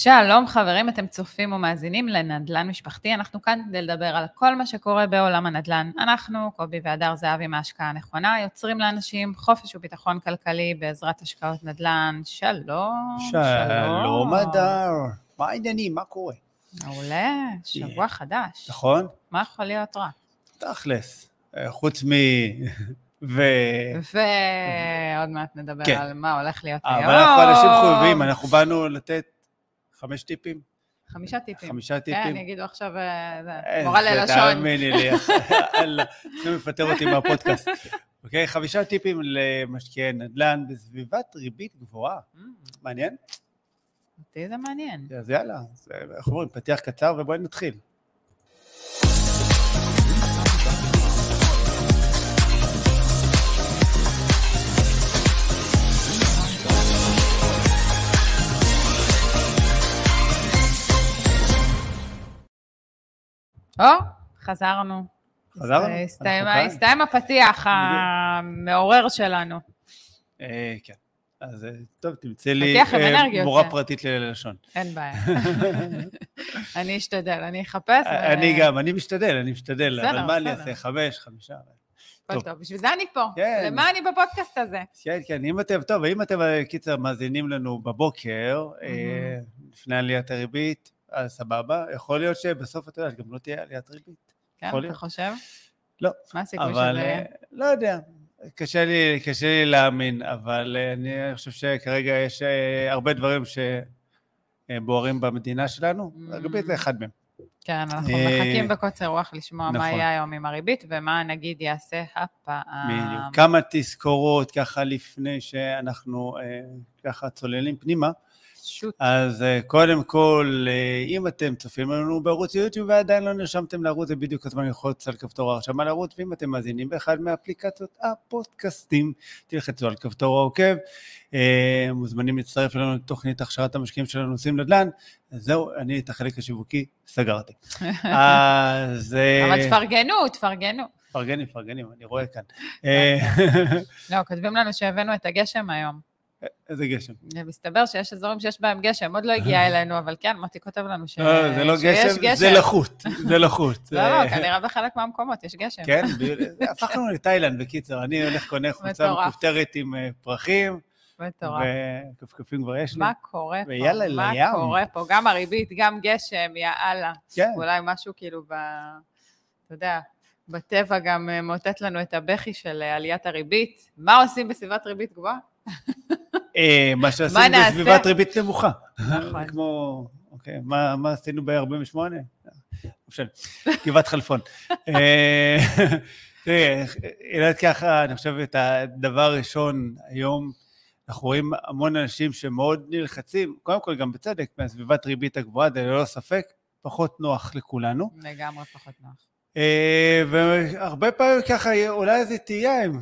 שלום חברים, אתם צופים ומאזינים לנדל"ן משפחתי, אנחנו כאן כדי לדבר על כל מה שקורה בעולם הנדל"ן. אנחנו, קובי והדר זהבי מההשקעה הנכונה, יוצרים לאנשים חופש וביטחון כלכלי בעזרת השקעות נדל"ן. שלום. שלום, הדר. מה העניינים? מה קורה? מעולה, שבוע חדש. נכון? מה יכול להיות רע? תכלס. אה, חוץ מ... ו... ועוד מעט נדבר כן. על מה הולך להיות היום. אבל אנחנו אנשים חיובים, אנחנו באנו לתת חמש טיפים. חמישה טיפים. חמישה טיפים. כן, יגידו עכשיו, אה, זה, אה, מורה זה ללשון. תאמיני לי, אללה, צריכים לפטר אותי מהפודקאסט. אוקיי, חמישה טיפים למשקיעי נדל"ן בסביבת ריבית גבוהה. Mm, מעניין? אותי זה מעניין. אז יאללה, איך אומרים, פתיח קצר ובואי נתחיל. או, חזרנו. חזרנו? הסתיים- הפתיח המעורר שלנו. אה, כן. אז אה, טוב, תמצא לי אה, מורה זה. פרטית ללשון. אין בעיה. אני אשתדל, אני אחפש. אני גם, אני משתדל, אני משתדל, אבל מה אני. אעשה? חמש, חמישה. הכל טוב. טוב, בשביל זה אני פה. כן. למה אני בפודקאסט הזה? כן, כן, אם אתם, טוב, אם אתם, קיצר, מאזינים לנו בבוקר, לפני עליית הריבית, אז סבבה. יכול להיות שבסוף, אתה יודע, גם לא תהיה עליית ריבית. כן, אתה. חושב? לא, מה הסיכוי אבל שזה אה? לא יודע. קשה לי, קשה לי להאמין, אבל אה, אני חושב שכרגע יש אה, הרבה דברים שבוערים במדינה שלנו, Mm. הריבית זה אחד מהם. כן, אנחנו אה, מחכים בקוצר רוח לשמוע מה נכון. יהיה היום עם הריבית ומה הנגיד יעשה הפעם. בדיוק. כמה תזכורות ככה לפני שאנחנו אה, ככה צוללים פנימה. שוט. אז אה, קודם כל, אה, אם אתם צופים לנו בערוץ יוטיוב ועדיין לא נרשמתם לערוץ, זה בדיוק הזמן ללחוץ על כפתור ההרשמה לערוץ, ואם אתם מאזינים באחד מאפליקציות הפודקאסטים, תלחצו על כפתור העוקב. אה, מוזמנים להצטרף אלינו לתוכנית הכשרת המשקיעים שלנו עושים נדל"ן. זהו, אני את החלק השיווקי סגרתי. אז... אבל תפרגנו, תפרגנו. פרגנים, פרגנים, אני רואה כאן. אה, לא, כותבים לנו שהבאנו את הגשם היום. איזה גשם. מסתבר שיש אזורים שיש בהם גשם, עוד לא הגיע אלינו, אבל כן, מוטי כותב לנו ש... לא, זה לא שיש גשם, זה לחות, זה לחות. לא, לא, כנראה בחלק מהמקומות יש גשם. כן, הפכנו לתאילנד, בקיצר. אני הולך קונה חולצה מטורף. מכופתרת עם אה, פרחים, מטורף. וכפכפים כבר יש לי. מה קורה פה? ויאללה, מה לים. קורה פה? גם הריבית, גם גשם, יאללה. כן, אולי משהו כאילו ב... אתה יודע, בטבע גם אה, מאותת לנו את הבכי של אה, עליית הריבית. מה עושים בסביבת ריבית גבוהה? אה, מה שעשינו? בסביבת ריבית נמוכה. נכון. כמו, אוקיי, מה עשינו ב-48? לא משנה, גבעת חלפון. אה, תראי, העלית ככה, אני חושב, את הדבר הראשון היום, אנחנו רואים המון אנשים שמאוד נלחצים, קודם כל גם בצדק, מהסביבת ריבית הגבוהה, זה ללא ספק, פחות נוח לכולנו. לגמרי פחות נוח. אה, והרבה פעמים ככה, אולי זה תהייה אם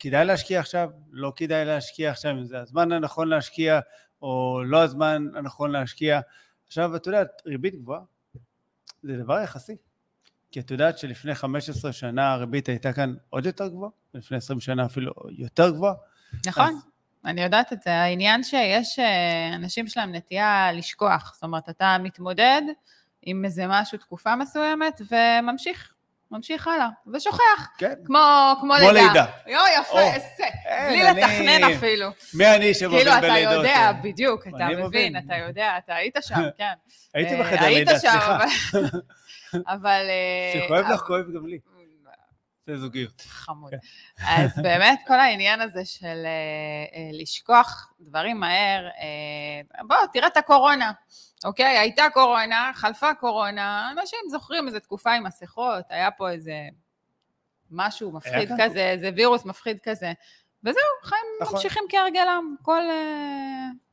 כדאי להשקיע עכשיו, לא כדאי להשקיע עכשיו, אם זה הזמן הנכון להשקיע, או לא הזמן הנכון להשקיע. עכשיו, את יודעת, ריבית גבוהה זה דבר יחסי. כי את יודעת שלפני 15 שנה הריבית הייתה כאן עוד יותר גבוהה, ולפני 20 שנה אפילו יותר גבוהה. נכון, אז- אני יודעת את זה. העניין שיש אה, אנשים שלהם נטייה לשכוח. זאת אומרת, אתה מתמודד עם איזה משהו תקופה מסוימת וממשיך, ממשיך הלאה, ושוכח. כן, כמו, כמו, כמו לידה. יואו, יפה, או, איזה, בלי אני- לתכנן אפילו. מי אני שמוביל כאילו, אתה בלידות? יודע, בדיוק, אתה מבין, מוביל. אתה יודע, אתה היית שם, כן. הייתי אה, בחדר לידה, סליחה. אבל-. אה, שכואב לך, כואב גם לי. זה זוגיות. חמוד. כן. אז באמת כל העניין הזה של אה, אה, לשכוח דברים מהר, אה, בוא, תראה את הקורונה, אוקיי? הייתה קורונה, חלפה קורונה, אנשים זוכרים איזו תקופה עם מסכות, היה פה איזה משהו מפחיד כזה, איזה וירוס מפחיד כזה, וזהו, חיים נכון. ממשיכים כהרגלם, כל,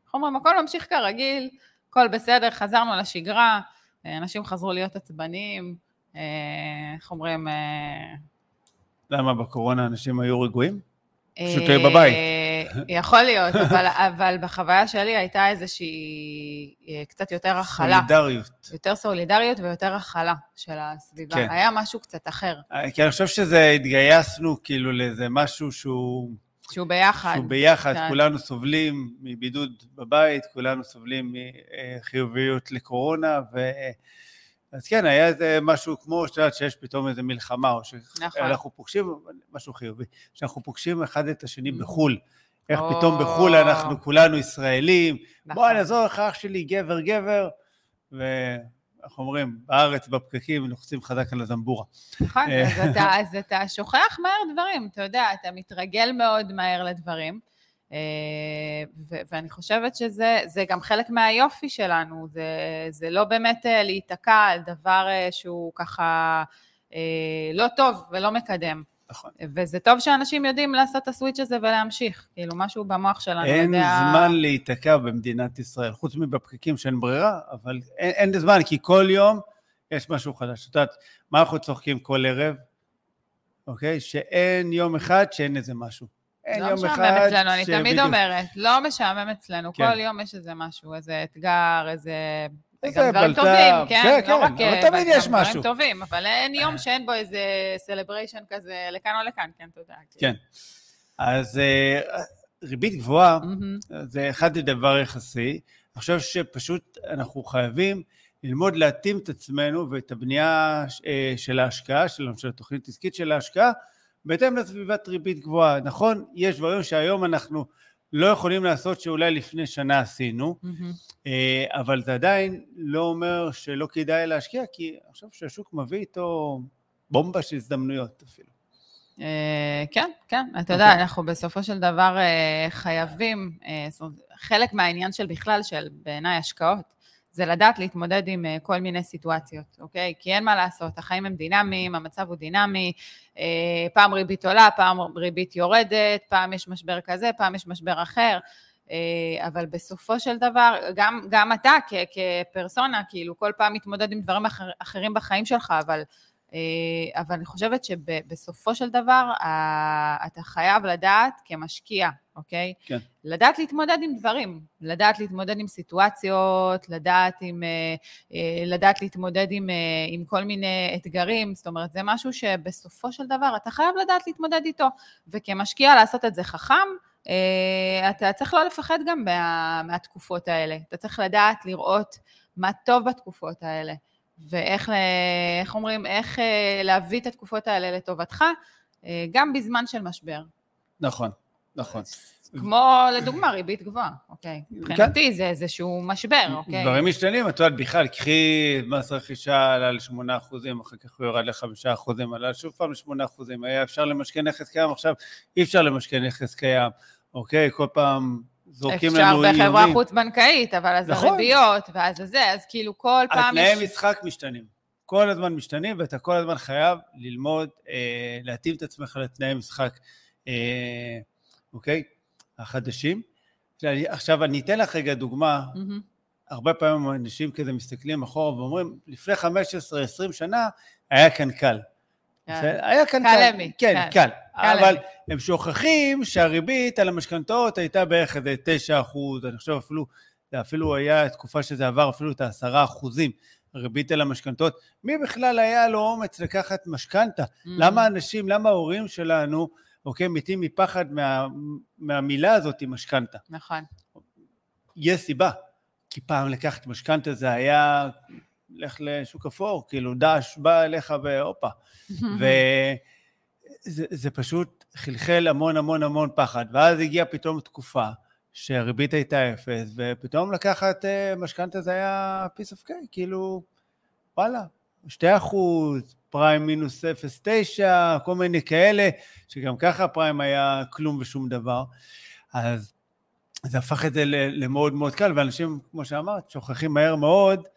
איך אומרים, הכל ממשיך כרגיל, הכל בסדר, חזרנו לשגרה, אנשים חזרו להיות עצבניים, אה, איך אומרים, למה בקורונה אנשים היו רגועים? פשוט אה, היו בבית. יכול להיות, אבל, אבל בחוויה שלי הייתה איזושהי אה, קצת יותר הכלה. סולידריות. יותר סולידריות ויותר הכלה של הסביבה. כן. היה משהו קצת אחר. כי אני חושב שזה, התגייסנו כאילו לאיזה משהו שהוא שהוא ביחד. שהוא ביחד, כן. כולנו סובלים מבידוד בבית, כולנו סובלים מחיוביות לקורונה, ו... אז כן, היה איזה משהו כמו, שאת יודעת, שיש פתאום איזה מלחמה, או נכון. שאנחנו פוגשים, משהו חיובי, שאנחנו פוגשים אחד את השני Mhm. בחו"ל. איך או. פתאום בחו"ל אנחנו כולנו ישראלים, נכון. בוא נעזור לך אח שלי, גבר גבר, ואנחנו אומרים, בארץ בפקקים לוחצים חזק על הזמבורה. נכון, אה. אז אתה, אז אתה שוכח מהר דברים, אתה יודע, אתה מתרגל מאוד מהר לדברים. אה, ו- ואני חושבת שזה זה גם חלק מהיופי שלנו, זה, זה לא באמת אה, להיתקע על דבר אה, שהוא ככה לא טוב ולא מקדם. נכון. וזה טוב שאנשים יודעים לעשות את הסוויץ' הזה ולהמשיך, כאילו משהו במוח שלנו אין יודע... זמן להיתקע במדינת ישראל, חוץ מבפקקים שאין ברירה, אבל אין, אין זמן, כי כל יום יש משהו חדש. את יודעת, מה אנחנו צוחקים כל ערב? אוקיי? שאין יום אחד שאין איזה משהו. אין לא יום אחד משעמם אצלנו, אני תמיד אומרת, לא משעמם אצלנו, כן. כל יום יש איזה משהו, איזה אתגר, איזה... איזה גם דברים בלטה, טובים, כן, כן, לא כן, רק... אבל תמיד גם יש משהו. דברים טובים, אבל אין יום שאין בו איזה סלבריישן כזה לכאן או לכאן, כן, תודה. כן. אז אה, ריבית גבוהה, מהמם. זה אחד דבר יחסי. אני חושב שפשוט אנחנו חייבים ללמוד להתאים את עצמנו ואת הבנייה אה, של ההשקעה שלנו, של התוכנית עסקית של ההשקעה, בהתאם לסביבת ריבית גבוהה. נכון, יש דברים שהיום אנחנו לא יכולים לעשות שאולי לפני שנה עשינו. אה, אבל זה עדיין לא אומר שלא כדאי להשקיע, כי אני חושב שהשוק מביא איתו בומבה של הזדמנויות אפילו. אה, כן, כן, אתה אוקיי. יודע, אנחנו בסופו של דבר אה, חייבים, זאת אומרת, חלק מהעניין של בכלל, של בעיניי השקעות, זה לדעת להתמודד עם אה, כל מיני סיטואציות, אוקיי? כי אין מה לעשות, החיים הם דינמיים, המצב הוא דינמי, אה, פעם ריבית עולה, פעם ריבית יורדת, פעם יש משבר כזה, פעם יש משבר אחר. אה, אבל בסופו של דבר, גם, גם אתה כ, כפרסונה, כאילו כל פעם מתמודד עם דברים אחר, אחרים בחיים שלך, אבל, אבל אני חושבת שבסופו של דבר, אתה חייב לדעת כמשקיע, אוקיי? כן. לדעת להתמודד עם דברים, לדעת להתמודד עם סיטואציות, לדעת, עם, אה, אה, לדעת להתמודד עם, אה, עם כל מיני אתגרים, זאת אומרת, זה משהו שבסופו של דבר אתה חייב לדעת להתמודד איתו, וכמשקיע לעשות את זה חכם, אה, אתה צריך לא לפחד גם מה, מהתקופות האלה, אתה צריך לדעת לראות מה טוב בתקופות האלה, ואיך, איך אומרים, איך אה, להביא את התקופות האלה לטובתך, אה, גם בזמן של משבר. נכון, נכון. כמו לדוגמה ריבית גבוהה, אוקיי? מבחינתי זה איזשהו משבר, אוקיי? דברים משתנים, את יודעת, בכלל, קחי מס רכישה עלה ל-8 אחוזים, אחר כך הוא יורד ל-5 אחוזים, עלה שוב פעם ל-8 אחוזים, היה אפשר למשכן נכס קיים, עכשיו אי אפשר למשכן נכס קיים, אוקיי? כל פעם זורקים אפשר לנו בחברה איומים. חוץ-בנקאית, אבל אז נכון. הריביות, ואז זה, אז כאילו כל פעם יש... התנאי משחק משתנים. כל הזמן משתנים, ואתה כל הזמן חייב ללמוד, אה, להתאים את עצמך לתנאי משחק, אה, אוקיי? החדשים. עכשיו, אני אתן לך רגע דוגמה, מהמם. הרבה פעמים אנשים כזה מסתכלים אחורה ואומרים, לפני 15-20 שנה היה כאן קל. כן. היה כאן קל קל. למי, כן, כן. קל. אבל. הם שוכחים שהריבית על המשכנתאות הייתה בערך איזה 9 אחוז, אני חושב אפילו, זה אפילו היה תקופה שזה עבר אפילו את ה-10 אחוזים, הריבית על המשכנתאות. מי בכלל היה לו אומץ לקחת משכנתה? למה אנשים, למה ההורים שלנו, אוקיי, מתים מפחד מה, מהמילה הזאת, משכנתה? נכון. יש סיבה, כי פעם לקחת משכנתה זה היה, לך לשוק אפור, כאילו דש בא אליך והופה. וזה זה פשוט חלחל המון המון המון פחד, ואז הגיעה פתאום תקופה שהריבית הייתה אפס, ופתאום לקחת אה, משכנתה זה היה piece of cake, כאילו, וואלה, שתי אחוז, פריים מינוס אפס תשע, כל מיני כאלה, שגם ככה הפריים היה כלום ושום דבר. אז זה הפך את זה למאוד מאוד קל, ואנשים, כמו שאמרת, שוכחים מהר מאוד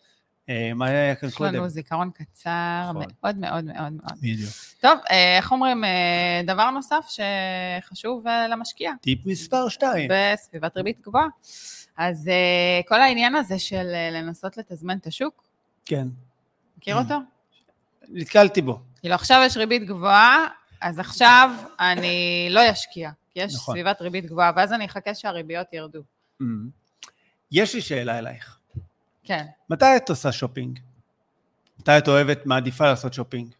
מה היה כאן יש קודם. לנו זיכרון קצר נכון. מאוד מאוד מאוד מאוד. בדיוק. טוב, אה, איך אומרים, אה, דבר נוסף שחשוב אה, למשקיע טיפ מספר 2. בסביבת ריבית גבוהה. אז אה, כל העניין הזה של אה, לנסות לתזמן את השוק, כן, מכיר אותו? נתקלתי בו. כאילו עכשיו יש ריבית גבוהה, אז עכשיו אני לא אשקיע, כי יש נכון. סביבת ריבית גבוהה, ואז אני אחכה שהריביות ירדו. Mm. יש לי שאלה אלייך. כן. מתי את עושה שופינג? מתי את אוהבת, מעדיפה לעשות שופינג?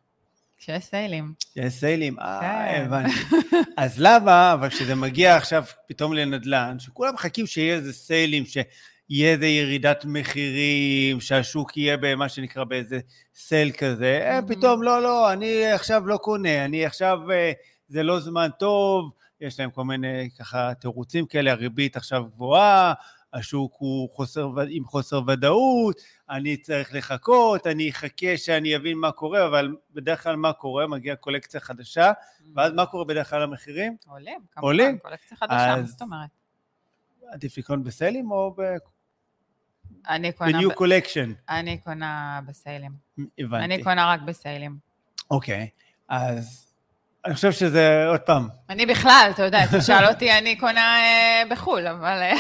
כשיש סיילים. כשיש סיילים, אה, כן. הבנתי. אז למה, אבל כשזה מגיע עכשיו פתאום לנדל"ן, שכולם מחכים שיהיה איזה סיילים, שיהיה איזה ירידת מחירים, שהשוק יהיה במה שנקרא באיזה סייל כזה, אה. פתאום לא, לא, אני עכשיו לא קונה, אני עכשיו, אה, זה לא זמן טוב, יש להם כל מיני ככה תירוצים כאלה, הריבית עכשיו גבוהה, השוק הוא חוסר, עם חוסר ודאות, אני צריך לחכות, אני אחכה שאני אבין מה קורה, אבל בדרך כלל מה קורה? מגיעה קולקציה חדשה, ואז מה קורה בדרך כלל למחירים? עולים, עולים? כמובן, קולקציה חדשה, מה אז- זאת אומרת? עדיף לקנות בסיילים או אני קונה, ב-new ב- collection? אני קונה בסיילים. הבנתי. אני קונה רק בסיילים. אוקיי, אז אני חושב שזה, עוד פעם, אני בכלל, אתה יודע, תשאל אותי, אני קונה אה, בחו"ל, אבל אה,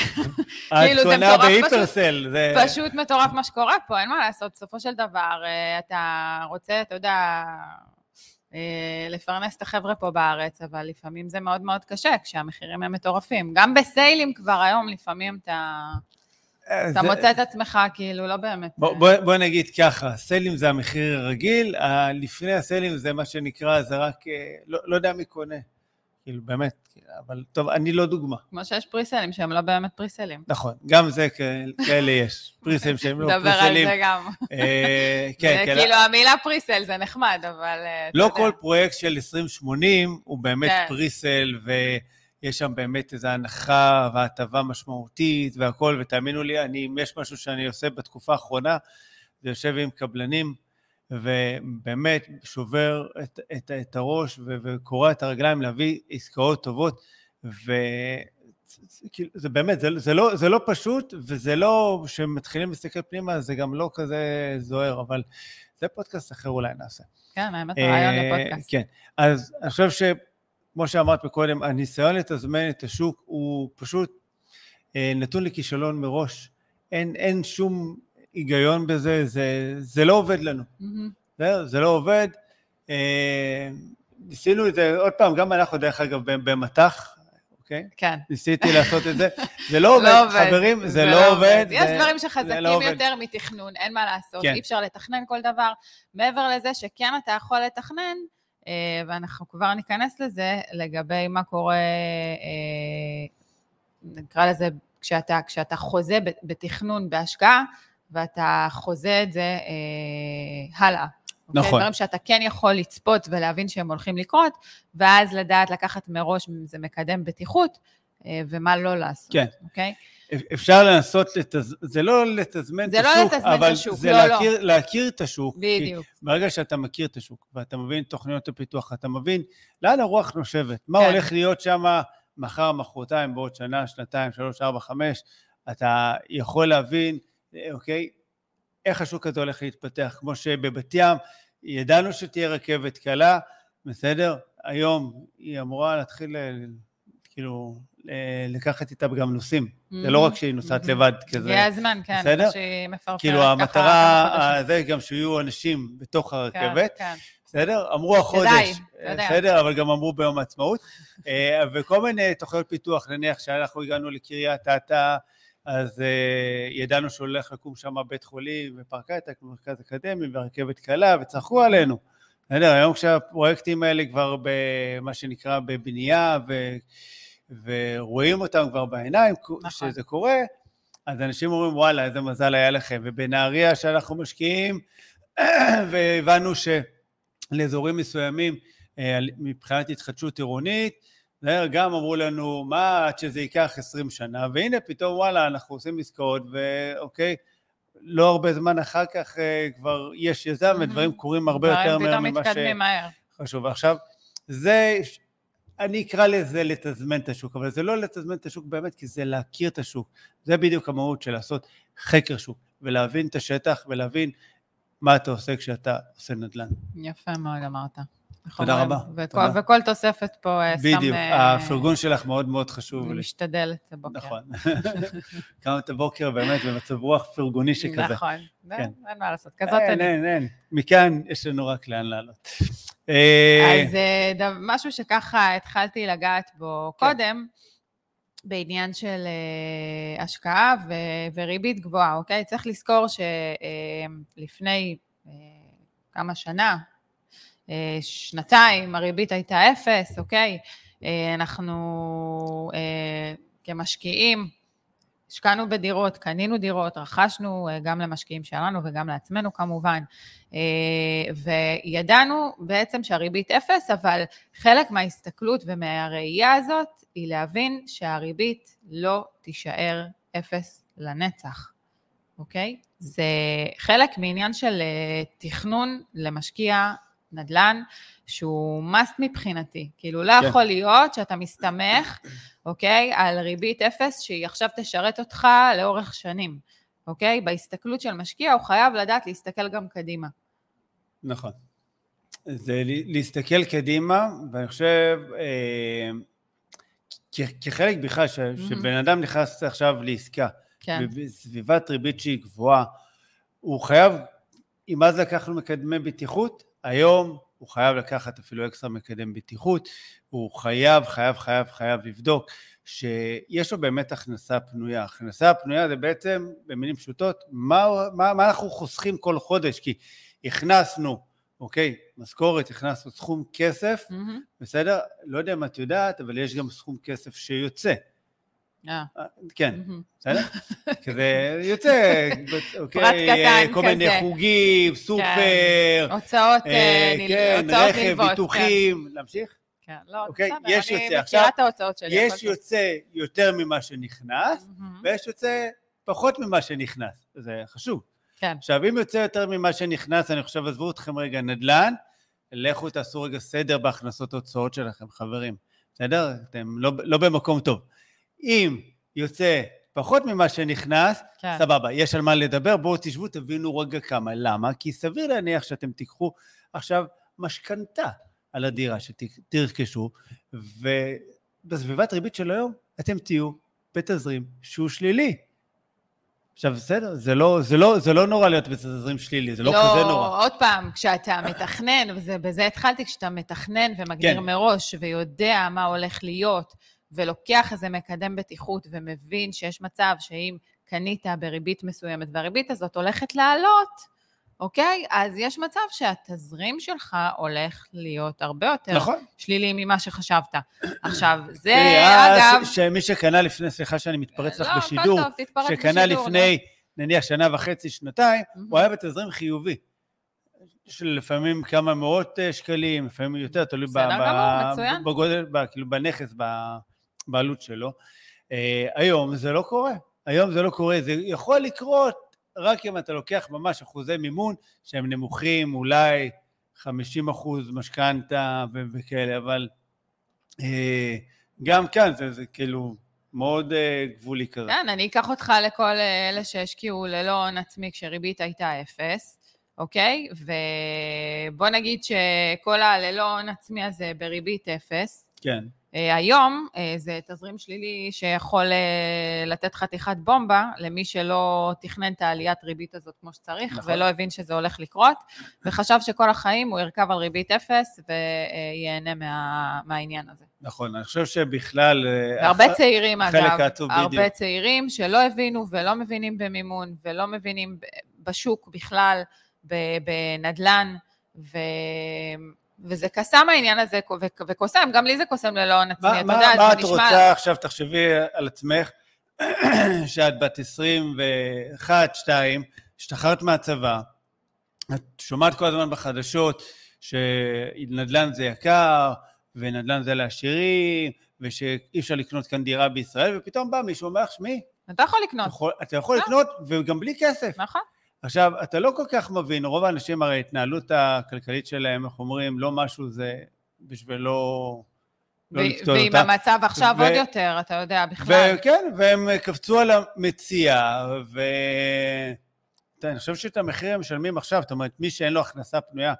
כאילו, זה מטורף פשוט. זה... פשוט מטורף מה שקורה פה, אין מה לעשות. בסופו של דבר, אה, אתה רוצה, אתה יודע, לפרנס את החבר'ה פה בארץ, אבל לפעמים זה מאוד מאוד קשה כשהמחירים הם מטורפים. גם בסיילים כבר היום, לפעמים אתה, אתה זה- מוצא את עצמך כאילו לא באמת... בוא, בוא, בוא נגיד ככה, סיילים זה המחיר הרגיל, לפני הסיילים זה מה שנקרא, זה רק, אה, לא, לא יודע מי קונה. כאילו, באמת, אבל טוב, אני לא דוגמה. כמו שיש פריסלים שהם לא באמת פריסלים. נכון, גם זה כאלה, יש. פריסלים שהם לא נדבר על פריסלים. זה גם. אה, כן, כן. כאילו המילה פריסל זה נחמד, אבל... אה, לא. כל פרויקט של 2080 הוא באמת כן. פריסל, ויש שם באמת איזו הנחה והטבה משמעותית והכול, ותאמינו לי, אני, אם יש משהו שאני עושה בתקופה האחרונה, זה יושב עם קבלנים, ובאמת שובר את, את, את הראש ו- וקורע את הרגליים להביא עסקאות טובות, ו... כאילו, זה באמת, זה, זה, לא, זה לא פשוט, וזה לא, כשמתחילים להסתכל פנימה, זה גם לא כזה זוהר, אבל זה פודקאסט אחר אולי נעשה. כן, האמת, רעיון אה, לפודקאסט. כן, אז אני חושב שכמו שאמרת מקודם, הניסיון לתזמן את השוק הוא פשוט אה, נתון לכישלון מראש. אין, אין שום היגיון בזה, זה, זה לא עובד לנו. מהמם. זה, זה לא עובד. אה, ניסינו את זה, עוד פעם, גם אנחנו דרך אגב במטח, אוקיי? כן. ניסיתי לעשות את זה, זה לא עובד, לא עובד. חברים, זה לא עובד. יש זה- דברים זה שחזקים לא. יותר מתכנון, אין מה לעשות, כן. אי אפשר לתכנן כל דבר. מעבר לזה שכן אתה יכול לתכנן, ואנחנו כבר ניכנס לזה, לגבי מה קורה, אה, נקרא לזה, כשאתה, כשאתה חוזה בתכנון, בהשקעה, ואתה חוזה את זה אה, הלאה. אוקיי? נכון. דברים שאתה כן יכול לצפות ולהבין שהם הולכים לקרות, ואז לדעת לקחת מראש אם זה מקדם בטיחות, אה, ומה לא לעשות, כן. אוקיי? אפשר לנסות, לתז... זה לא לתזמן את לא השוק, לתזמן את אבל השוק, זה לא, להכיר, להכיר את השוק. בדיוק. ברגע שאתה מכיר את השוק, ואתה מבין תוכניות הפיתוח, אתה מבין לאן הרוח נושבת, מה כן. הולך להיות שם מחר, מחרתיים, בעוד שנה, שנתיים, שלוש, ארבע, חמש, אתה יכול להבין, אה, אוקיי, איך השוק הזה הולך להתפתח. כמו שבבת ים ידענו שתהיה רכבת קלה, בסדר? היום היא אמורה להתחיל, אה, כאילו, אה, לקחת איתה גם נוסעים. זה לא רק שהיא נוסעת מהמם. לבד כזה. הגיע הזמן, כן. בסדר? שהיא מפרפרת כאילו ככה המטרה, כמה חודשים. זה גם שיהיו אנשים בתוך הרכבת, כן, בסדר? אמרו החודש. בסדר, אבל גם אמרו ביום העצמאות. אה, וכל מיני תוכניות פיתוח, נניח שאנחנו הגענו לקריית אתא, אז אה, ידענו שהולך לקום שם בית חולים ופארק הייטק ומרכז אקדמי ורכבת קלה, וצחקו עלינו. בסדר, היום כשהפרויקטים האלה כבר במה שנקרא בבנייה, ו, ורואים אותם כבר בעיניים, נכון. שזה קורה, אז אנשים אומרים, וואלה, איזה מזל היה לכם. ובנהריה שאנחנו משקיעים, והבנו שלאזורים מסוימים, אה, מבחינת התחדשות עירונית, גם אמרו לנו, מה, עד שזה ייקח 20 שנה, והנה פתאום, וואלה, אנחנו עושים עסקאות, ואוקיי, לא הרבה זמן אחר כך אה, כבר יש יזם. ודברים קורים הרבה יותר מהר ממה מהר. שחשוב. עכשיו, זה, אני אקרא לזה לתזמן את השוק, אבל זה לא לתזמן את השוק באמת, כי זה להכיר את השוק. זה בדיוק המהות של לעשות חקר שוק, ולהבין את השטח, ולהבין מה אתה עושה כשאתה עושה נדל"ן. יפה מאוד אמרת. איך תודה? רבה, וכל, תודה. וכל תוספת פה אה, שם... בדיוק, אה, הפרגון שלך מאוד מאוד חשוב לי. משתדלת הבוקר. נכון. קמת בבוקר באמת במצב רוח פרגוני שכזה. נכון. כן. אין אין מה לעשות, כזאת אין, אני. אין, אין. מכאן יש לנו רק לאן לעלות. אה, אז משהו שככה התחלתי לגעת בו כן. קודם, בעניין של השקעה ו- וריבית גבוהה, אוקיי? צריך לזכור שלפני כמה שנה, שנתיים הריבית הייתה אפס, אוקיי? אה, אנחנו אה, כמשקיעים השקענו בדירות, קנינו דירות, רכשנו אה, גם למשקיעים שלנו וגם לעצמנו כמובן, אה, וידענו בעצם שהריבית אפס, אבל חלק מההסתכלות ומהראייה הזאת היא להבין שהריבית לא תישאר אפס לנצח, אוקיי? זה חלק מעניין של אה, תכנון למשקיע נדל"ן, שהוא must מבחינתי. כאילו, לא כן. יכול להיות שאתה מסתמך, אוקיי, על ריבית אפס שהיא עכשיו תשרת אותך לאורך שנים, אוקיי? בהסתכלות של משקיע הוא חייב לדעת להסתכל גם קדימה. נכון. זה להסתכל קדימה, ואני חושב, אה, כ- כחלק בכלל, ש- שבן אדם נכנס עכשיו לעסקה, כן, בסביבת ריבית שהיא גבוהה, הוא חייב, אם אז לקחנו מקדמי בטיחות, היום הוא חייב לקחת אפילו אקסטרה מקדם בטיחות, הוא חייב, חייב, חייב, חייב לבדוק שיש לו באמת הכנסה פנויה. הכנסה פנויה זה בעצם, במילים פשוטות, מה, מה, מה אנחנו חוסכים כל חודש, כי הכנסנו, אוקיי, משכורת, הכנסנו סכום כסף, מהמם. בסדר? לא יודע אם את יודעת, אבל יש גם סכום כסף שיוצא. אה, אה, כן. בסדר? כזה יוצא, אוקיי, פרט קטן כל מיני כזה. חוגים, סופר, הוצאות אה, אה, נל- כן, רכב, נלוות. ביטוחים, להמשיך? כן, כן. לא, אוקיי, בסדר, יש. אני מכירה את ההוצאות שלי. יש. יוצא יותר ממה שנכנס. ויש יוצא פחות ממה שנכנס, זה חשוב. כן. עכשיו, אם יוצא יותר ממה שנכנס, אני חושב, עזבו אתכם רגע נדל"ן, לכו תעשו רגע סדר בהכנסות הוצאות שלכם, חברים. בסדר? אתם לא, לא במקום טוב. אם יוצא פחות ממה שנכנס, כן. סבבה, יש על מה לדבר, בואו תשבו, תבינו רגע כמה. למה? כי סביר להניח שאתם תיקחו עכשיו משכנתה על הדירה שתרכשו, ובסביבת ריבית של היום אתם תהיו בתזרים שהוא שלילי. עכשיו, בסדר, זה לא, זה לא, זה לא נורא להיות בתזרים שלילי, זה לא, כזה נורא. לא, עוד פעם, כשאתה מתכנן, ובזה התחלתי, כשאתה מתכנן ומגדיר כן. מראש ויודע מה הולך להיות, ולוקח איזה מקדם בטיחות ומבין שיש מצב שאם קנית בריבית מסוימת והריבית הזאת הולכת לעלות, אוקיי? אז יש מצב שהתזרים שלך הולך להיות הרבה יותר נכון. שלילי ממה שחשבת. עכשיו, זה אז אגב... שמי שקנה לפני, סליחה שאני מתפרץ לך לא, הכל בשידור, טוב, תתפרץ שקנה בשידור, לפני, נניח, שנה וחצי, שנתיים. הוא היה בתזרים חיובי. של לפעמים כמה מאות אה, שקלים, לפעמים יותר, תלוי ב- ב-. בגודל, ב- כאילו בנכס, ב- בעלות שלו. אה, היום זה לא קורה. היום זה לא קורה. זה יכול לקרות רק אם אתה לוקח ממש אחוזי מימון שהם נמוכים, אולי 50 אחוז משכנתה ו- וכאלה, אבל אה, גם כאן זה, זה כאילו מאוד אה, גבולי כזה. כן, אני אקח אותך לכל אה, אלה שהשקיעו ללא הון עצמי כשריבית הייתה אפס, אוקיי? ובוא נגיד שכל הללא הון עצמי הזה בריבית אפס, כן. אה, היום אה, זה תזרים שלילי שיכול אה, לתת חתיכת בומבה למי שלא תכנן את העליית ריבית הזאת כמו שצריך, נכון. ולא הבין שזה הולך לקרות, וחשב שכל החיים הוא ירכב על ריבית אפס וייהנה מה, מהעניין הזה. נכון, אני חושב שבכלל... והרבה אח- צעירים, אגב, הרבה בדיוק. צעירים שלא הבינו ולא מבינים במימון ולא מבינים בשוק בכלל, בנדל"ן, ו... וזה קסם העניין הזה, וקוסם, גם לי זה קוסם ללא הון עצמי, אתה יודע, מה את. רוצה עכשיו, תחשבי על עצמך, שאת בת 21, 2, השתחררת מהצבא, את שומעת כל הזמן בחדשות שנדל"ן זה יקר, ונדל"ן זה לעשירים, ושאי אפשר לקנות כאן דירה בישראל, ופתאום בא מישהו ואומר לך, שמעי, אתה יכול אתה לקנות, יכול- אתה יכול. לקנות, וגם בלי כסף. נכון? עכשיו, אתה לא כל כך מבין, רוב האנשים הרי ההתנהלות הכלכלית שלהם, איך אומרים, לא משהו זה בשביל לא... לא ו- ועם אותה. המצב עכשיו ו- עוד יותר, אתה יודע, בכלל. וכן, והם קפצו על המציאה, ו... אתה, אני חושב שאת המחיר הם משלמים עכשיו, זאת אומרת, מי שאין לו הכנסה פנויה,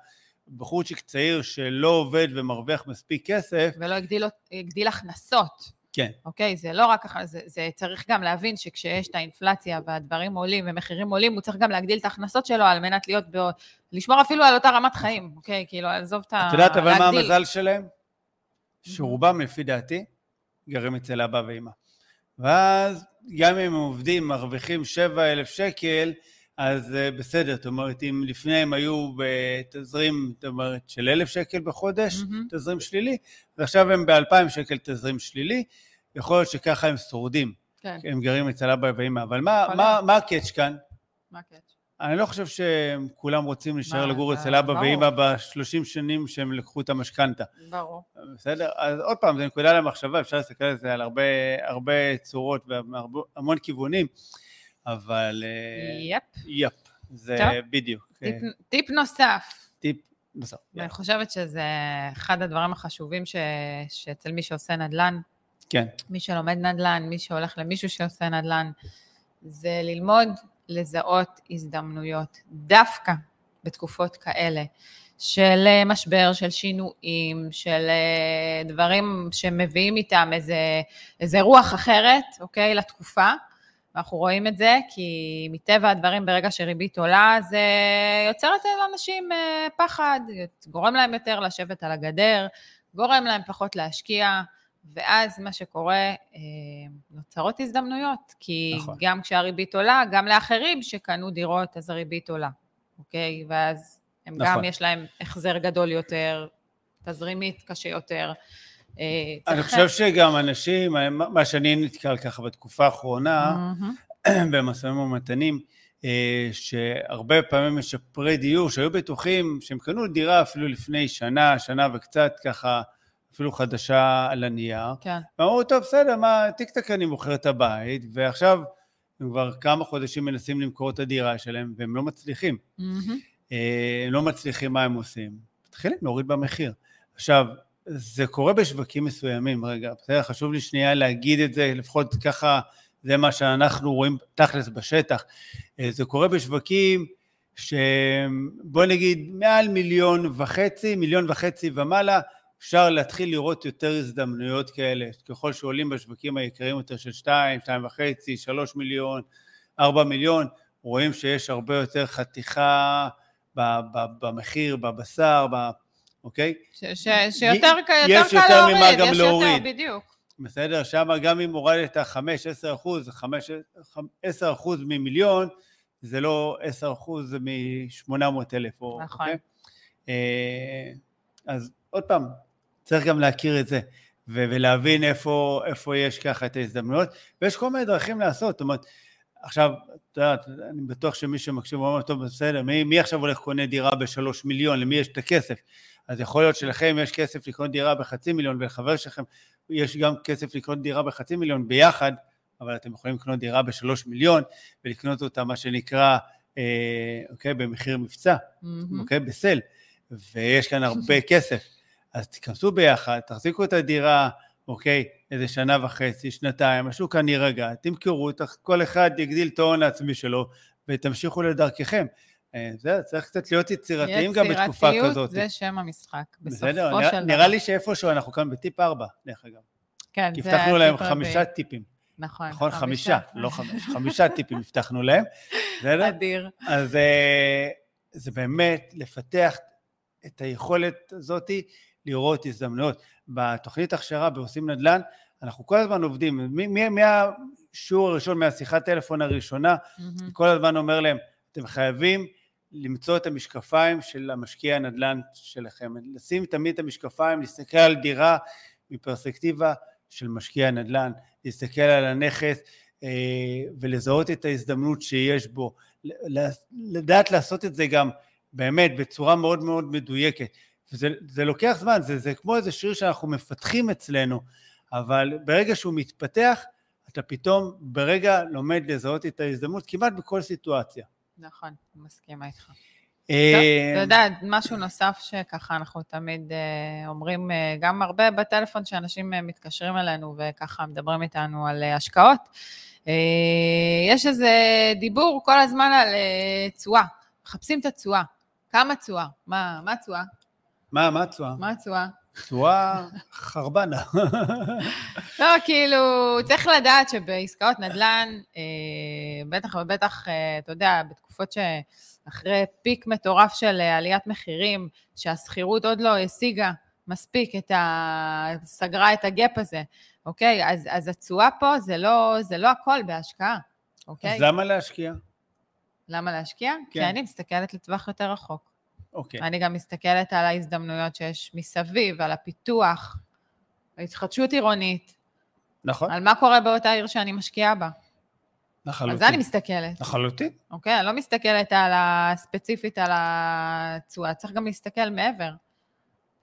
בחורצ'יק צעיר שלא עובד ומרוויח מספיק כסף, ולא הגדיל, הגדיל הכנסות. כן, אוקיי? זה לא רק, ככה, זה, זה צריך גם להבין שכשיש את האינפלציה והדברים עולים ומחירים עולים, הוא צריך גם להגדיל את ההכנסות שלו על מנת להיות, ב... לשמור אפילו על אותה רמת חיים, אוקיי? כאילו, עזוב את ה... את יודעת אבל מה. המזל שלהם? שרובם, לפי דעתי, גרים אצל אבא ואמא. ואז גם אם הם עובדים, מרוויחים 7,000 שקל, אז אה, בסדר, זאת אומרת, אם לפני הם היו בתזרים, זאת אומרת, של אלף שקל בחודש, מהמם. תזרים שלילי, ועכשיו הם באלפיים שקל תזרים שלילי, יכול להיות שככה הם שורדים, כן, הם גרים אצל אבא ואמא, אבל מה, מה. מה הקאץ' כאן? מה הקטע? אני לא חושב שכולם רוצים להישאר לגור אצל אבא. ואמא בשלושים שנים שהם לקחו את המשכנתה. ברור. בסדר? אז עוד פעם, זו נקודה למחשבה, אפשר להסתכל על זה על הרבה, הרבה צורות והמון כיוונים, אבל אה, יפ. יפ, זה טוב. בדיוק. טיפ- טיפ נוסף. טיפ נוסף. ואני חושבת שזה אחד הדברים החשובים ש... שאצל מי שעושה נדל"ן, כן, מי שלומד נדל"ן, מי שהולך למישהו שעושה נדל"ן, זה ללמוד לזהות הזדמנויות, דווקא בתקופות כאלה של אה, משבר, של שינויים, של אה, דברים שמביאים איתם איזה, איזה רוח אחרת, אוקיי, לתקופה. ואנחנו רואים את זה, כי מטבע הדברים, ברגע שריבית עולה, זה יוצר אצל אנשים אה, פחד, גורם להם יותר לשבת על הגדר, גורם להם פחות להשקיע, ואז מה שקורה, אה, נוצרות הזדמנויות, כי נכון. גם כשהריבית עולה, גם לאחרים שקנו דירות, אז הריבית עולה, אוקיי? ואז הם גם, נכון. יש להם החזר גדול יותר, תזרימית קשה יותר. אה, אני חושב שגם אנשים, מה שאני נתקל ככה בתקופה האחרונה. במשאים ומתנים, אה, שהרבה פעמים משפרי דיור שהיו בטוחים שהם קנו דירה אפילו לפני שנה, שנה וקצת ככה, אפילו חדשה על הנייר, כן. ואמרו, טוב, בסדר, מה, טיק טק אני מוכר את הבית, ועכשיו הם כבר כמה חודשים מנסים למכור את הדירה שלהם, והם לא מצליחים. אה, הם לא מצליחים מה הם עושים. מתחילים להוריד במחיר. עכשיו, זה קורה בשווקים מסוימים, רגע, בסדר, חשוב לי שנייה להגיד את זה, לפחות ככה, זה מה שאנחנו רואים תכלס בשטח. אה, זה קורה בשווקים שבוא נגיד מעל מיליון וחצי, מיליון וחצי ומעלה, אפשר להתחיל לראות יותר הזדמנויות כאלה, ככל שעולים בשווקים היקרים יותר של שתיים, שתיים וחצי, שלוש מיליון, ארבע מיליון, רואים שיש הרבה יותר חתיכה במחיר, בבשר, ב- אוקיי? ש- ש- שיותר ק- יש יותר קל ממה להוריד, גם יש להוריד. יותר, בדיוק. בסדר? שם גם אם הורדת 5-10 אחוז, 10 אחוז ממיליון, זה לא 10 אחוז מ-800 אלף. נכון. אוקיי? אה, אז עוד פעם, צריך גם להכיר את זה, ו- ולהבין איפה, איפה יש ככה את ההזדמנויות, ויש כל מיני דרכים לעשות, זאת אומרת, עכשיו, את יודעת, אני בטוח שמי שמקשיב אומר, טוב, בסדר, מי, מי עכשיו הולך קונה דירה בשלוש מיליון, למי יש את הכסף? אז יכול להיות שלכם יש כסף לקנות דירה בחצי מיליון, ולחבר שלכם יש גם כסף לקנות דירה בחצי מיליון ביחד, אבל אתם יכולים לקנות דירה בשלוש מיליון, ולקנות אותה, מה שנקרא, אה, אוקיי, במחיר מבצע, מהמם. אוקיי, בסל, ויש כאן הרבה כסף. אז תיכנסו ביחד, תחזיקו את הדירה, אוקיי, איזה שנה וחצי, שנתיים, השוק כאן יירגע, תמכרו, כל אחד יגדיל את ההון העצמי שלו, ותמשיכו לדרככם. אה, זהו, צריך קצת להיות יצירתיים גם בתקופה יצירתיות כזאת. זה שם המשחק, בסופו? של דבר. נראה לי שאיפשהו אנחנו כאן בטיפ 4, דרך אגב. כן, כי זה הבטחנו להם חמישה. טיפים. נכון, נכון? חמישה, לא חמש. חמישה טיפים הבטחנו להם. בסדר? אדיר. אז אה, זה באמת לפתח את היכולת הזאתי לראות הזדמנויות. בתוכנית הכשרה בעושים נדל"ן, אנחנו כל הזמן עובדים, מהשיעור הראשון, מהשיחת טלפון הראשונה, מהמם. כל הזמן אומר להם, אתם חייבים למצוא את המשקפיים של המשקיע הנדל"ן שלכם. לשים תמיד את המשקפיים, להסתכל על דירה מפרספקטיבה של משקיע נדל"ן, להסתכל על הנכס אה, ולזהות את ההזדמנות שיש בו, לדעת לעשות את זה גם באמת בצורה מאוד מאוד מדויקת. וזה זה לוקח זמן, זה, זה כמו איזה שריר שאנחנו מפתחים אצלנו, אבל ברגע שהוא מתפתח, אתה פתאום ברגע לומד לזהות את ההזדמנות כמעט בכל סיטואציה. נכון, מסכימה איתך. אה, אתה יודע, משהו נוסף שככה אנחנו תמיד אה, אומרים, אה, גם הרבה בטלפון שאנשים מתקשרים אלינו וככה מדברים איתנו על השקעות, יש איזה דיבור כל הזמן על אה, תשואה, מחפשים את התשואה. כמה תשואה? מה מה התשואה? מה, מה התשואה? מה התשואה? תשואה חרבנה. לא, כאילו, צריך לדעת שבעסקאות נדל"ן, אה, בטח ובטח, אה, אתה יודע, בתקופות שאחרי פיק מטורף של אה, עליית מחירים, שהשכירות עוד לא השיגה מספיק את ה... סגרה את הגאפ הזה, אוקיי? אז, אז התשואה פה זה לא, זה לא הכל בהשקעה, אוקיי? אז למה להשקיע? למה להשקיע? כן. כי אני מסתכלת לטווח יותר רחוק. אוקיי. אני גם מסתכלת על ההזדמנויות שיש מסביב, על הפיתוח, ההתחדשות עירונית, נכון, על מה קורה באותה עיר שאני משקיעה בה. על לחלוטין. זה אני מסתכלת, לחלוטין. אוקיי? אני לא מסתכלת על הספציפית על התשואה, צריך גם להסתכל מעבר.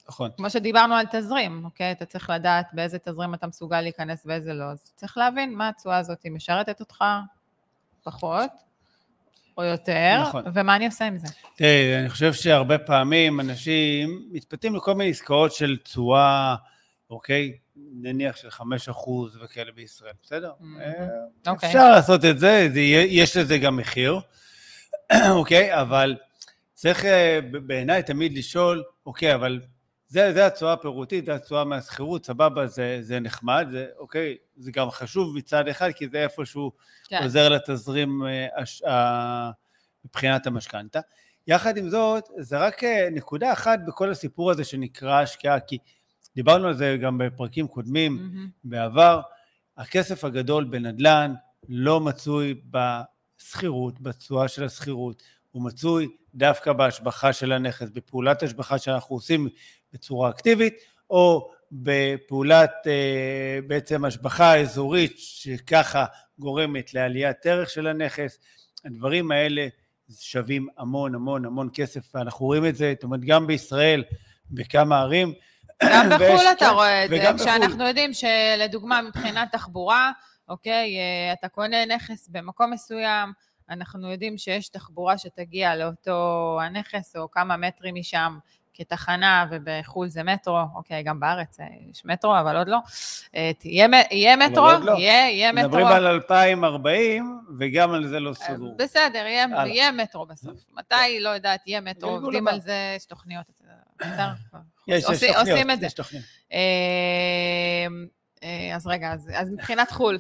נכון. כמו שדיברנו על תזרים, אוקיי? אתה צריך לדעת באיזה תזרים אתה מסוגל להיכנס ואיזה לא. אז צריך להבין מה התשואה הזאת, משרתת אותך פחות או יותר, נכון. ומה אני עושה עם זה. תראי, אני חושב שהרבה פעמים אנשים מתפתים לכל מיני עסקאות של תשואה, אוקיי? נניח של 5% וכאלה בישראל, בסדר? Mhm. אה, אוקיי. אפשר לעשות את זה, זה יש לזה גם מחיר, אוקיי? אבל צריך אה, בעיניי תמיד לשאול, אוקיי, אבל זה, זה התשואה הפירותית, זה התשואה מהשכירות, סבבה, זה, זה נחמד, זה, אוקיי, זה גם חשוב מצד אחד, כי זה איפשהו כן. עוזר לתזרים אה, הש- ה- מבחינת המשכנתה. יחד עם זאת, זה רק אה, נקודה אחת בכל הסיפור הזה שנקרא השקעה, כי דיברנו על זה גם בפרקים קודמים מהמם. בעבר, הכסף הגדול בנדל"ן לא מצוי בשכירות, בתשואה של השכירות, הוא מצוי דווקא בהשבחה של הנכס, בפעולת השבחה שאנחנו עושים בצורה אקטיבית, או בפעולת אה, בעצם השבחה אזורית שככה גורמת לעליית ערך של הנכס. הדברים האלה שווים המון המון המון כסף, ואנחנו רואים את זה, זאת אומרת, גם בישראל, בכמה ערים. גם בחו"ל אתה כן, רואה את זה, וגם בחו"ל. כשאנחנו יודעים שלדוגמה מבחינת תחבורה, אוקיי, אה, אתה קונה נכס במקום מסוים, אנחנו יודעים שיש תחבורה שתגיע לאותו הנכס או כמה מטרים משם כתחנה, ובחו"ל זה מטרו, אוקיי, גם בארץ אה, יש מטרו, אבל עוד לא. אה, תהיה, יהיה מטרו, לא. יהיה, יהיה מטרו. מדברים על 2040, וגם על זה לא סגור. בסדר, יהיה. יהיה מטרו בסוף. מתי, לא יודעת, יהיה מטרו, עובדים. על זה, יש תוכניות. יש, יש תוכניות, עושים את זה. יש תוכניות. אה, אז רגע, אז, אז מבחינת חו"ל,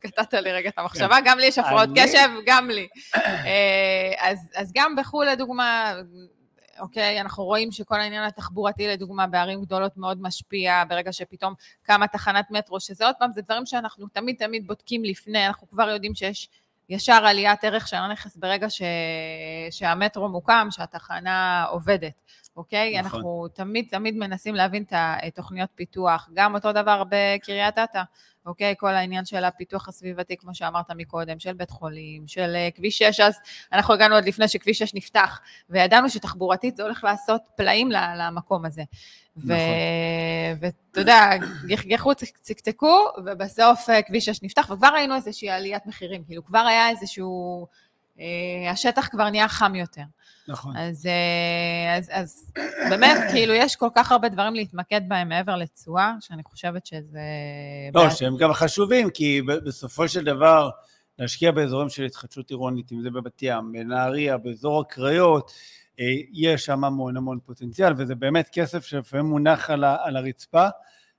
קטעת לי רגע את המחשבה, גם לי יש הפרעות קשב, גם לי. אה, אז, אז גם בחו"ל, לדוגמה, אוקיי, אנחנו רואים שכל העניין התחבורתי, לדוגמה, בערים גדולות מאוד משפיע, ברגע שפתאום קמה תחנת מטרו, שזה עוד פעם, זה דברים שאנחנו תמיד תמיד בודקים לפני, אנחנו כבר יודעים שיש ישר עליית ערך של הנכס ברגע ש... שהמטרו מוקם, שהתחנה עובדת, אוקיי? נכון. אנחנו תמיד תמיד מנסים להבין את התוכניות פיתוח, גם אותו דבר בקריית אתא, אוקיי? כל העניין של הפיתוח הסביבתי, כמו שאמרת מקודם, של בית חולים, של אה, כביש 6, אז אנחנו הגענו עוד לפני שכביש 6 נפתח, וידענו שתחבורתית זה הולך לעשות פלאים למקום הזה. נכון. ואתה יודע, גחגחו, צק- צקצקו, ובסוף אה, כביש 6 נפתח, וכבר ראינו איזושהי עליית מחירים, כאילו כבר היה איזשהו, השטח כבר נהיה חם יותר. נכון. אז, אה, אז, אז באמת, כאילו, יש כל כך הרבה דברים להתמקד בהם מעבר לתשואה, שאני חושבת שזה... לא, בעד- שהם גם חשובים, כי בסופו של דבר, להשקיע באזורים של התחדשות עירונית, אם זה בבת ים, בנהריה, באזור הקריות, אה, יש שם המון המון פוטנציאל, וזה באמת כסף שלפעמים מונח על, ה- על הרצפה,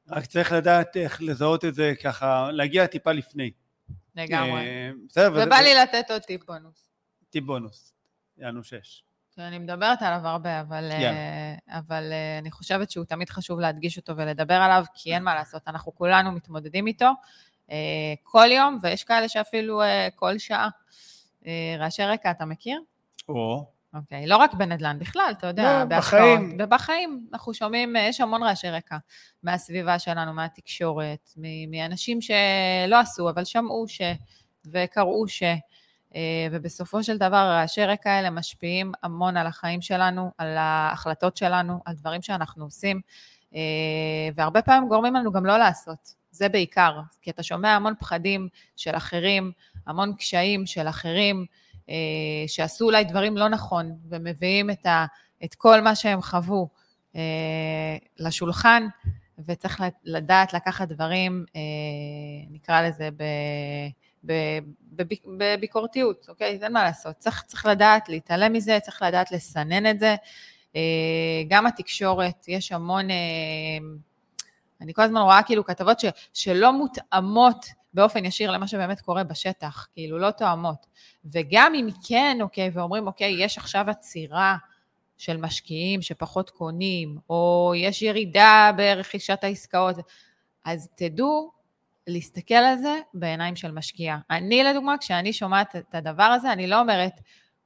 רק צריך לדעת איך לזהות את זה ככה, להגיע טיפה לפני. לגמרי. אה, בסדר, ובא לי לתת עוד טיפ בונוס. טיפ בונוס, יענו שש. שאני מדברת עליו הרבה, אבל, יאללה. אה, אבל אה, אני חושבת שהוא תמיד חשוב להדגיש אותו ולדבר עליו, כי אין מה לעשות, אנחנו כולנו מתמודדים איתו אה, כל יום, ויש כאלה שאפילו כל שעה. רעשי רקע, אתה מכיר? או, אוקיי, לא רק בנדל"ן, בכלל, אתה יודע, לא, בהשקעות. בחיים. ובחיים אנחנו שומעים, יש המון רעשי רקע מהסביבה שלנו, מהתקשורת, מאנשים שלא עשו, אבל שמעו ש... וקראו ש... אה, ובסופו של דבר הרעשי רקע האלה משפיעים המון על החיים שלנו, על ההחלטות שלנו, על דברים שאנחנו עושים, אה, והרבה פעמים גורמים לנו גם לא לעשות. זה בעיקר, כי אתה שומע המון פחדים של אחרים, המון קשיים של אחרים, אה, שעשו אולי דברים לא נכון, ומביאים את, ה, את כל מה שהם חוו לשולחן, וצריך לדעת לקחת דברים, נקרא לזה, ב, בביקורתיות, אוקיי? אין מה לעשות. צריך, צריך לדעת להתעלם מזה, צריך לדעת לסנן את זה. אה, גם התקשורת, יש המון... אה, אני כל הזמן רואה כאילו כתבות ש, שלא מותאמות באופן ישיר למה שבאמת קורה בשטח, כאילו לא תואמות. וגם אם כן, אוקיי, ואומרים, אוקיי, יש עכשיו עצירה של משקיעים שפחות קונים, או יש ירידה ברכישת העסקאות, אז תדעו להסתכל על זה בעיניים של משקיע. אני, לדוגמה, כשאני שומעת את הדבר הזה, אני לא אומרת,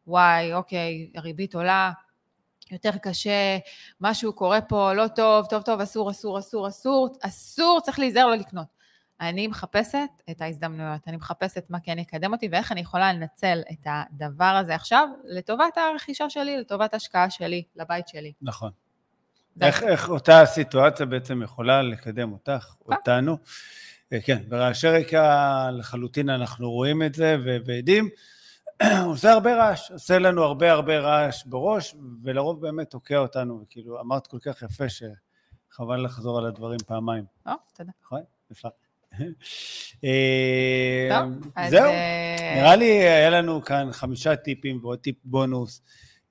וואי, אוקיי, הריבית עולה, יותר קשה, משהו קורה פה לא טוב, טוב, טוב, אסור, אסור, אסור, אסור, אסור, צריך להיזהר לא לקנות. אני מחפשת את ההזדמנויות, אני מחפשת מה כן יקדם אותי ואיך אני יכולה לנצל את הדבר הזה עכשיו לטובת הרכישה שלי, לטובת ההשקעה שלי, לבית שלי. נכון. איך, איך אותה סיטואציה בעצם יכולה לקדם אותך, כן. אותנו. אה, כן, ברעשי רקע לחלוטין אנחנו רואים את זה ועדים. עושה הרבה רעש, עושה לנו הרבה הרבה רעש בראש, ולרוב באמת תוקע אותנו, וכאילו אמרת כל כך יפה שחבל לחזור על הדברים פעמיים. או, תודה. נכון? נפלא. אה. זהו, אה, נראה לי היה לנו כאן חמישה טיפים ועוד טיפ בונוס.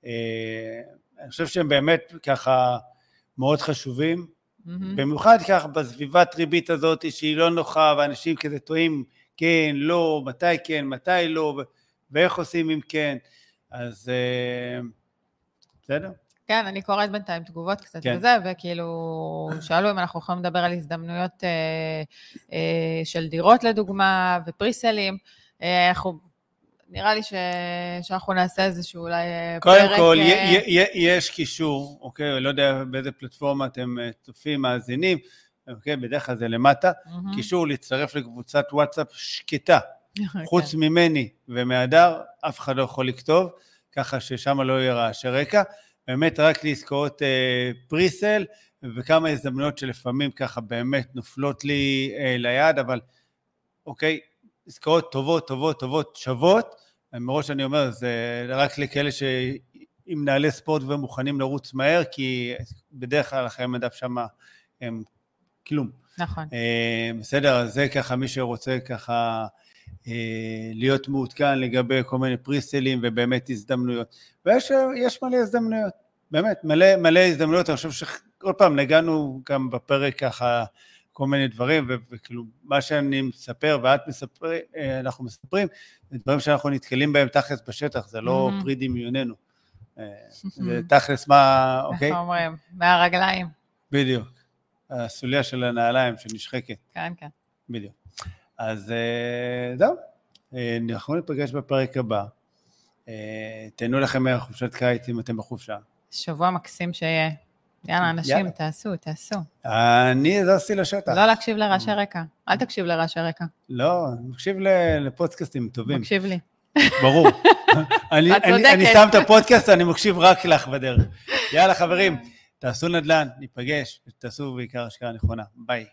אני חושב שהם באמת ככה מאוד חשובים, מהמם. במיוחד ככה בסביבת ריבית הזאת שהיא לא נוחה ואנשים כזה טועים כן, לא, מתי כן, מתי לא, ואיך עושים אם כן, אז אה, בסדר? כן, אני קוראת בינתיים תגובות קצת כן. וזה, וכאילו, שאלו אם אנחנו יכולים לדבר על הזדמנויות אה, אה, של דירות לדוגמה, ופריסלים. אה, אנחנו, נראה לי ש, שאנחנו נעשה איזשהו אולי אה, קודם פרק... כל, אה, יש קישור, אוקיי? לא יודע באיזה פלטפורמה אתם אה, צופים, מאזינים, אוקיי? בדרך כלל זה למטה. מהמם. קישור להצטרף לקבוצת וואטסאפ שקטה, כן. חוץ ממני ומהדר, אף אחד לא יכול לכתוב, ככה ששם לא יהיה רעשי רקע. באמת רק לעסקאות אה, פריסל, וכמה הזדמנויות שלפעמים ככה באמת נופלות לי אה, ליד, אבל אוקיי, עסקאות טובות, טובות, טובות, שוות. מראש אני אומר, זה רק לכאלה שעם נעלי ספורט ומוכנים לרוץ מהר, כי בדרך כלל החיי מדף שם הם כלום. נכון. אה, בסדר, אז זה ככה מי שרוצה ככה אה, להיות מעודכן לגבי כל מיני פריסלים ובאמת הזדמנויות. ויש יש מלא הזדמנויות, באמת, מלא, מלא הזדמנויות. אני חושב שעוד פעם, נגענו גם בפרק ככה כל מיני דברים, ו- וכאילו מה שאני מספר ואת מספר, אה, אנחנו מספרים, זה דברים שאנחנו נתקלים בהם תכלס בשטח, זה לא מהמם. פרי דמיוננו. אה, זה תכלס מה, אוקיי? איך אומרים? מהרגליים. בדיוק. הסוליה של הנעליים שנשחקת. כן, כן. בדיוק. אז אה, זהו, אנחנו ניפגש בפרק הבא. תהנו לכם מהחופשת קיץ אם אתם בחופשה. שבוע מקסים שיהיה. יאללה, אנשים, יאללה. תעשו, תעשו. אני זזתי לשטח. לא להקשיב לרעשי רקע. אל תקשיב לרעשי רקע. לא, אני מקשיב לפודקאסטים טובים, מקשיב לי. ברור. אני, אני. שם את הפודקאסט, אני מקשיב רק לך בדרך. יאללה חברים, תעשו נדל"ן, ניפגש, תעשו בעיקר השקעה נכונה. ביי.